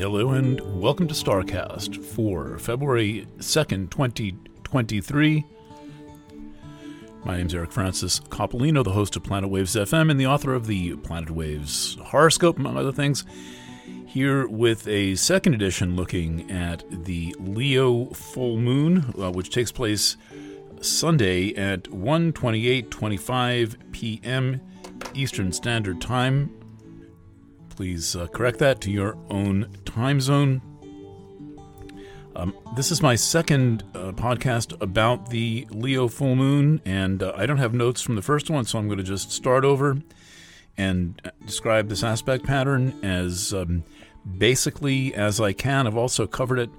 Hello and welcome to StarCast for February 2nd, 2023. My name is Eric Francis Coppolino, the host of Planet Waves FM and the author of the Planet Waves horoscope, among other things. Here with a second edition looking at the Leo full moon, uh, which takes place Sunday at 1:28:25 p.m. Eastern Standard Time. Please uh, correct that to your own time zone. Um, this is my second uh, podcast about the Leo full moon, and uh, I don't have notes from the first one, so I'm going to just start over and uh, describe this aspect pattern as um, basically as I can. I've also covered it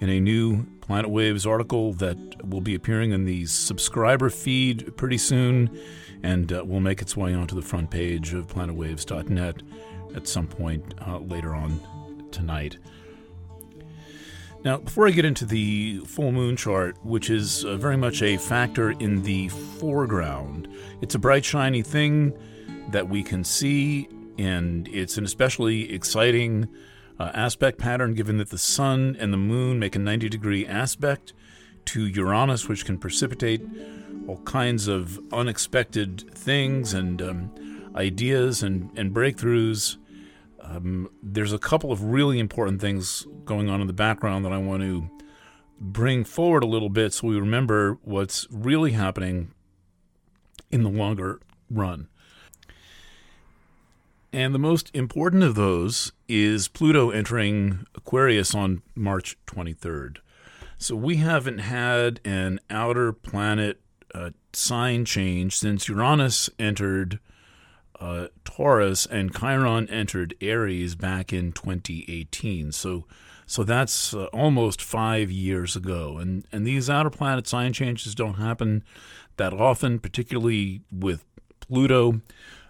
in a new Planet Waves article that will be appearing in the subscriber feed pretty soon and uh, will make its way onto the front page of planetwaves.net at some point uh, later on tonight. Now, before I get into the full moon chart, which is uh, very much a factor in the foreground, it's a bright, shiny thing that we can see, and it's an especially exciting uh, aspect pattern given that the sun and the moon make a 90 degree aspect to Uranus, which can precipitate all kinds of unexpected things and um, ideas and, and breakthroughs um, there's a couple of really important things going on in the background that I want to bring forward a little bit so we remember what's really happening in the longer run. And the most important of those is Pluto entering Aquarius on March 23rd. So we haven't had an outer planet uh, sign change since Uranus entered uh, Taurus and Chiron entered Aries back in 2018. So, so that's uh, almost five years ago. And and these outer planet sign changes don't happen that often, particularly with Pluto,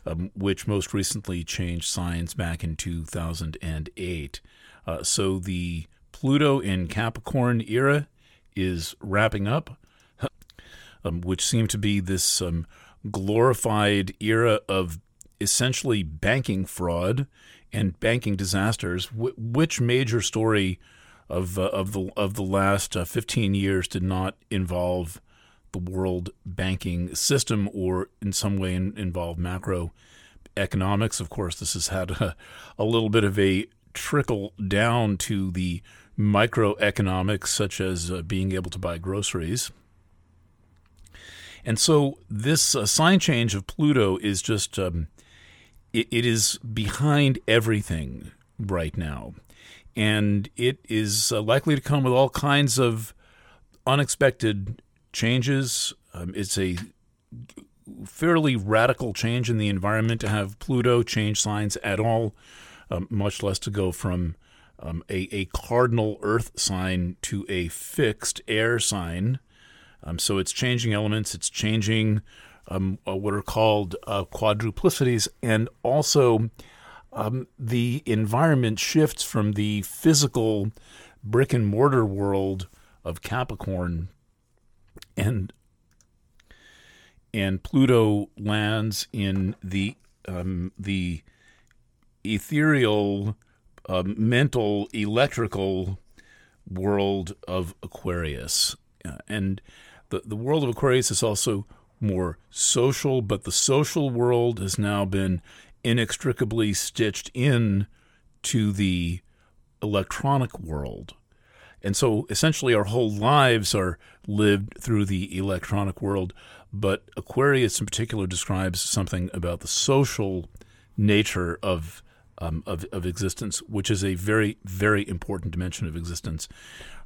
um, which most recently changed signs back in 2008. Uh, so the Pluto in Capricorn era is wrapping up, um, which seemed to be this um, glorified era of essentially banking fraud and banking disasters. Wh- which major story of uh, of the of the last uh, 15 years did not involve the world banking system or in some way in, involve macroeconomics? Of course, this has had a, a little bit of a trickle down to the microeconomics, such as uh, being able to buy groceries. And so this uh, sign change of Pluto is just um, it, it is behind everything right now. And it is uh, likely to come with all kinds of unexpected changes. Um, it's a fairly radical change in the environment to have Pluto change signs at all, um, much less to go from um, a, a, cardinal Earth sign to a fixed air sign. Um, so it's changing elements, it's changing um, uh, what are called uh, quadruplicities, and also um, the environment shifts from the physical brick and mortar world of Capricorn, and and Pluto lands in the um, the ethereal, uh, mental, electrical world of Aquarius, uh, and the the world of Aquarius is also more social, but the social world has now been inextricably stitched in to the electronic world. And so essentially our whole lives are lived through the electronic world, but Aquarius in particular describes something about the social nature of um, of, of existence, which is a very, very important dimension of existence,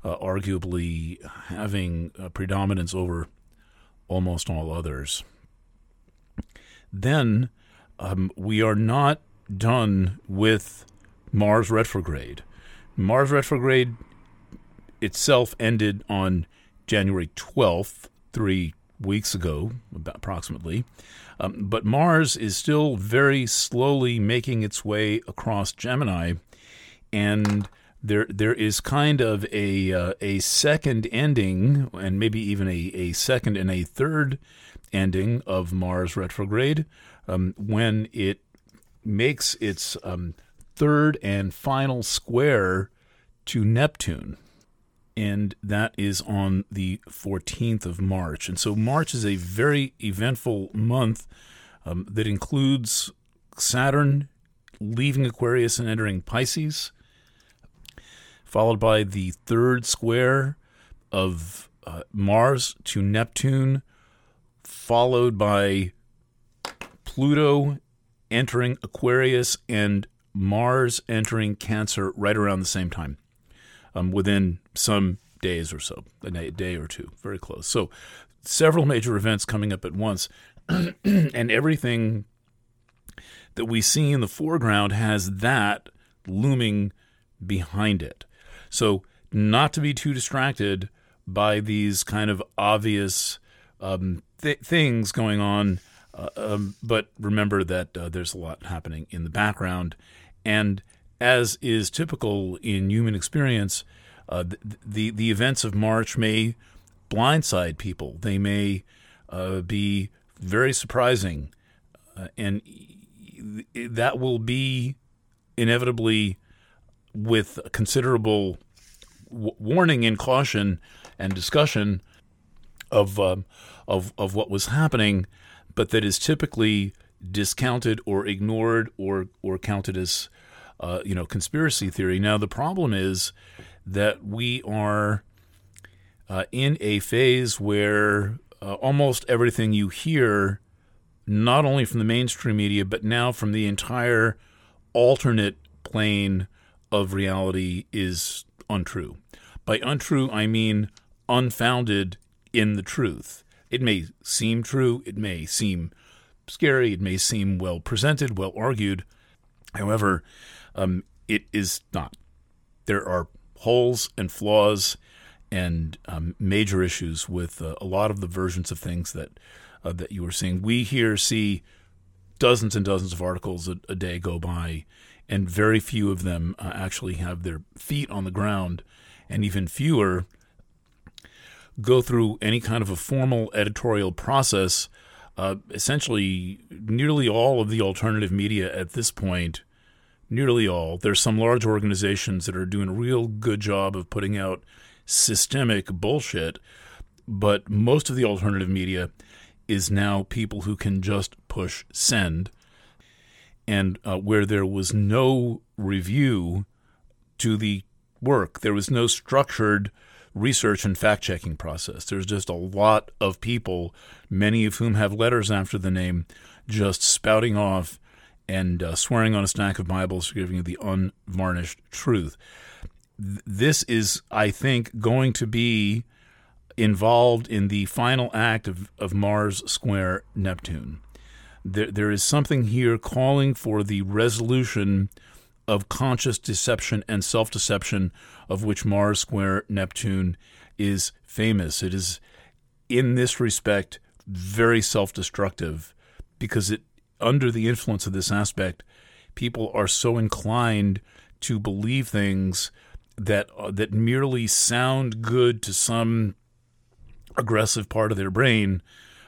uh, arguably having a predominance over almost all others. Then um, we are not done with Mars retrograde. Mars retrograde itself ended on January 12th, three weeks ago, approximately. Um, but Mars is still very slowly making its way across Gemini, and there there is kind of a uh, a second ending and maybe even a, a second and a third ending of Mars retrograde um, when it makes its um, third and final square to Neptune. And that is on the 14th of March. And so March is a very eventful month um, that includes Saturn leaving Aquarius and entering Pisces, followed by the third square of uh, Mars to Neptune, followed by Pluto entering Aquarius and Mars entering Cancer right around the same time, um, within some days or so, a day or two, very close. So, several major events coming up at once, and everything that we see in the foreground has that looming behind it. So, not to be too distracted by these kind of obvious um, th- things going on, uh, um, but remember that uh, there's a lot happening in the background. And as is typical in human experience, uh, the, the, the events of March may blindside people. They may uh, be very surprising, uh, and that will be inevitably with considerable w- warning and caution and discussion of um, of of what was happening, but that is typically discounted or ignored or or counted as uh, you know conspiracy theory. Now the problem is that we are uh, in a phase where uh, almost everything you hear, not only from the mainstream media but now from the entire alternate plane of reality, is untrue. By untrue, I mean unfounded in the truth. It may seem true, it may seem scary, it may seem well presented, well argued. However, um, it is not. There are holes and flaws and um, major issues with uh, a lot of the versions of things that uh, that you were seeing. We here see dozens and dozens of articles a, a day go by, and very few of them uh, actually have their feet on the ground, and even fewer go through any kind of a formal editorial process. Uh, essentially, nearly all of the alternative media at this point, nearly all, there's some large organizations that are doing a real good job of putting out systemic bullshit, but most of the alternative media is now people who can just push send. And uh, where there was no review to the work, there was no structured research and fact checking process. There's just a lot of people, many of whom have letters after the name, just spouting off and uh, swearing on a stack of Bibles, giving you the unvarnished truth. This is, I think, going to be involved in the final act of, of Mars square Neptune. There, there is something here calling for the resolution of conscious deception and self deception, of which Mars square Neptune is famous. It is, in this respect, very self destructive because it, under the influence of this aspect, people are so inclined to believe things that uh, that merely sound good to some aggressive part of their brain,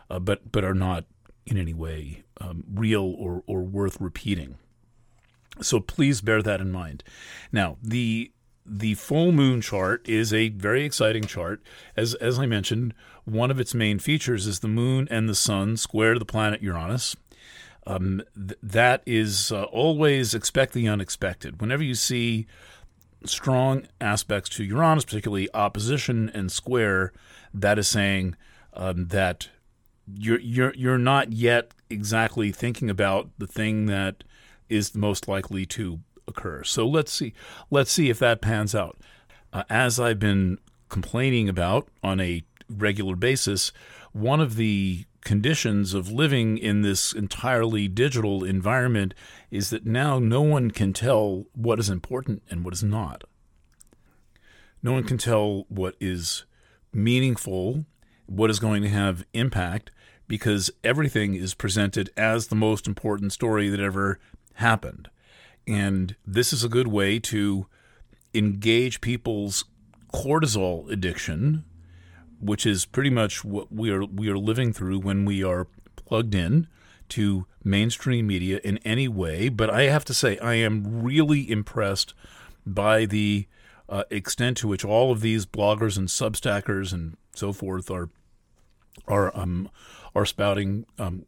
uh, but but are not in any way um, real or, or worth repeating. So please bear that in mind. Now, the the full moon chart is a very exciting chart. As as I mentioned, one of its main features is the moon and the sun square the planet Uranus. Um, th- that is uh, always expect the unexpected. Whenever you see strong aspects to Uranus, particularly opposition and square, that is saying um, that you're you're you're not yet exactly thinking about the thing that is the most likely to occur. So let's see let's see if that pans out. Uh, as I've been complaining about on a regular basis, one of the conditions of living in this entirely digital environment is that now no one can tell what is important and what is not. No one can tell what is meaningful, what is going to have impact, because everything is presented as the most important story that ever happened. And this is a good way to engage people's cortisol addiction, which is pretty much what we are we are living through when we are plugged in to mainstream media in any way. But I have to say, I am really impressed by the uh, extent to which all of these bloggers and substackers and so forth are are um, are spouting um,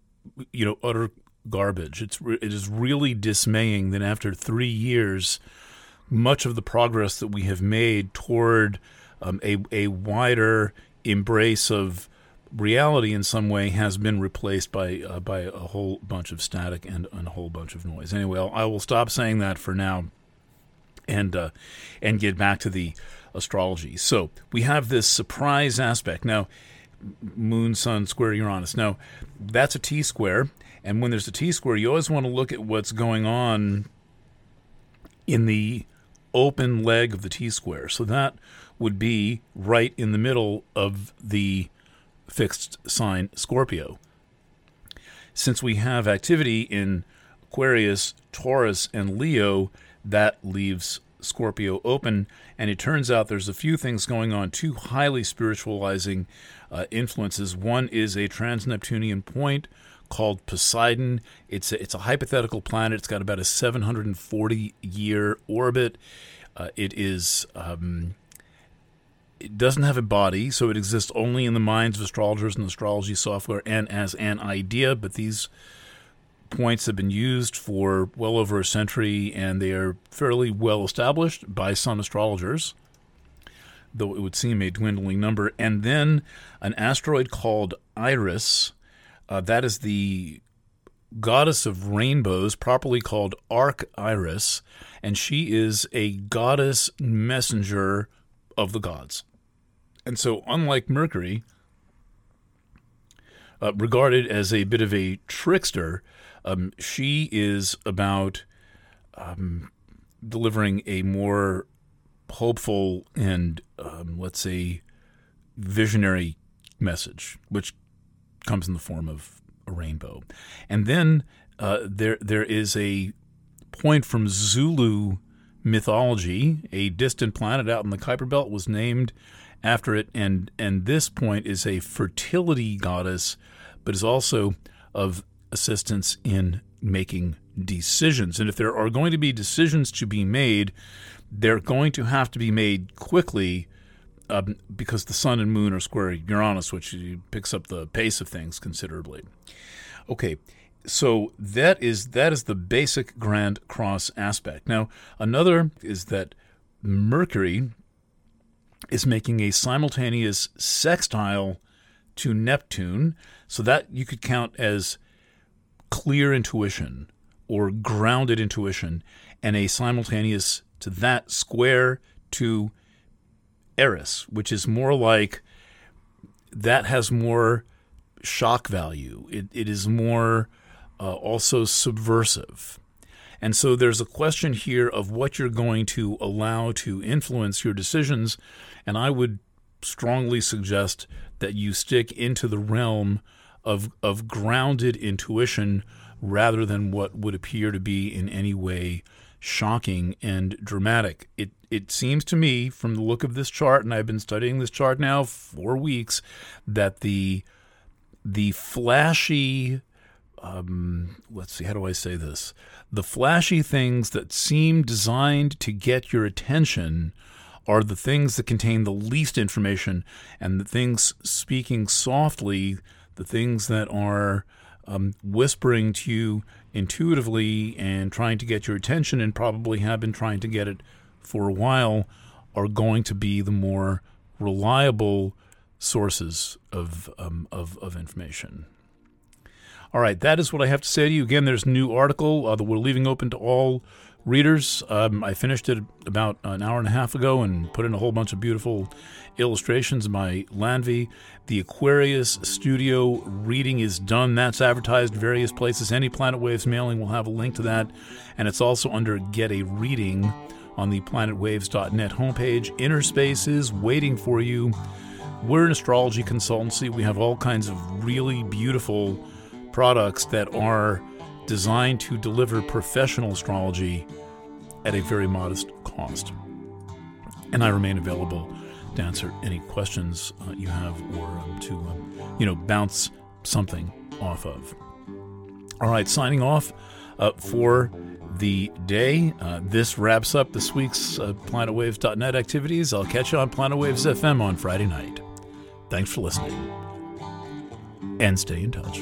you know utter garbage. It's it is really dismaying that after three years, much of the progress that we have made toward um, a a wider embrace of reality in some way has been replaced by uh, by a whole bunch of static and, and, a whole bunch of noise. Anyway, I'll, I will stop saying that for now, and uh, and get back to the astrology. So we have this surprise aspect now. Moon, Sun, Square, Uranus. Now, that's a T square, and when there's a T square, you always want to look at what's going on in the open leg of the T square. So that would be right in the middle of the fixed sign Scorpio. Since we have activity in Aquarius, Taurus, and Leo, that leaves Scorpio open. And it turns out there's a few things going on, two highly spiritualizing uh, influences. One is a trans Neptunian point called Poseidon. It's a, it's a hypothetical planet. It's got about a 740 year orbit. Uh, it is um, it doesn't have a body, so it exists only in the minds of astrologers and astrology software and as an idea. But these points have been used for well over a century, and they are fairly well established by some astrologers, though it would seem a dwindling number. And then an asteroid called Iris, uh, that is the goddess of rainbows, properly called Arc Iris, and she is a goddess messenger of the gods. And so, unlike Mercury, uh, regarded as a bit of a trickster, um, she is about um, delivering a more hopeful and, um, let's say, visionary message, which comes in the form of a rainbow. And then uh, there there is a point from Zulu mythology. A distant planet out in the Kuiper Belt was named after it, and and this point is a fertility goddess, but is also of assistance in making decisions. And if there are going to be decisions to be made, they're going to have to be made quickly um, because the sun and moon are square Uranus, which picks up the pace of things considerably. Okay, so that is that is the basic Grand Cross aspect. Now, another is that Mercury is making a simultaneous sextile to Neptune, so that you could count as clear intuition or grounded intuition, and a simultaneous to that square to Eris, which is more like that has more shock value. It, it is more uh, also subversive. And so there's a question here of what you're going to allow to influence your decisions. And I would strongly suggest that you stick into the realm of, of grounded intuition rather than what would appear to be in any way shocking and dramatic. It it seems to me from the look of this chart, and I've been studying this chart now for weeks, that the the flashy um, let's see, how do I say this? The flashy things that seem designed to get your attention are the things that contain the least information, and the things speaking softly, the things that are um, whispering to you intuitively and trying to get your attention, and probably have been trying to get it for a while, are going to be the more reliable sources of, um, of, of information. All right, that is what I have to say to you. Again, there's a new article uh, that we're leaving open to all readers. Um, I finished it about an hour and a half ago and put in a whole bunch of beautiful illustrations by Lanvee. The Aquarius Studio reading is done. That's advertised various places. Any Planet Waves mailing will have a link to that. And it's also under Get a Reading on the planetwaves.net homepage. Inner Space is waiting for you. We're an astrology consultancy. We have all kinds of really beautiful products that are designed to deliver professional astrology at a very modest cost. And I remain available to answer any questions uh, you have or um, to, um, you know, bounce something off of. All right, signing off uh, for the day. Uh, this wraps up this week's uh, planetwaves.net activities. I'll catch you on Planet Waves FM on Friday night. Thanks for listening. And stay in touch.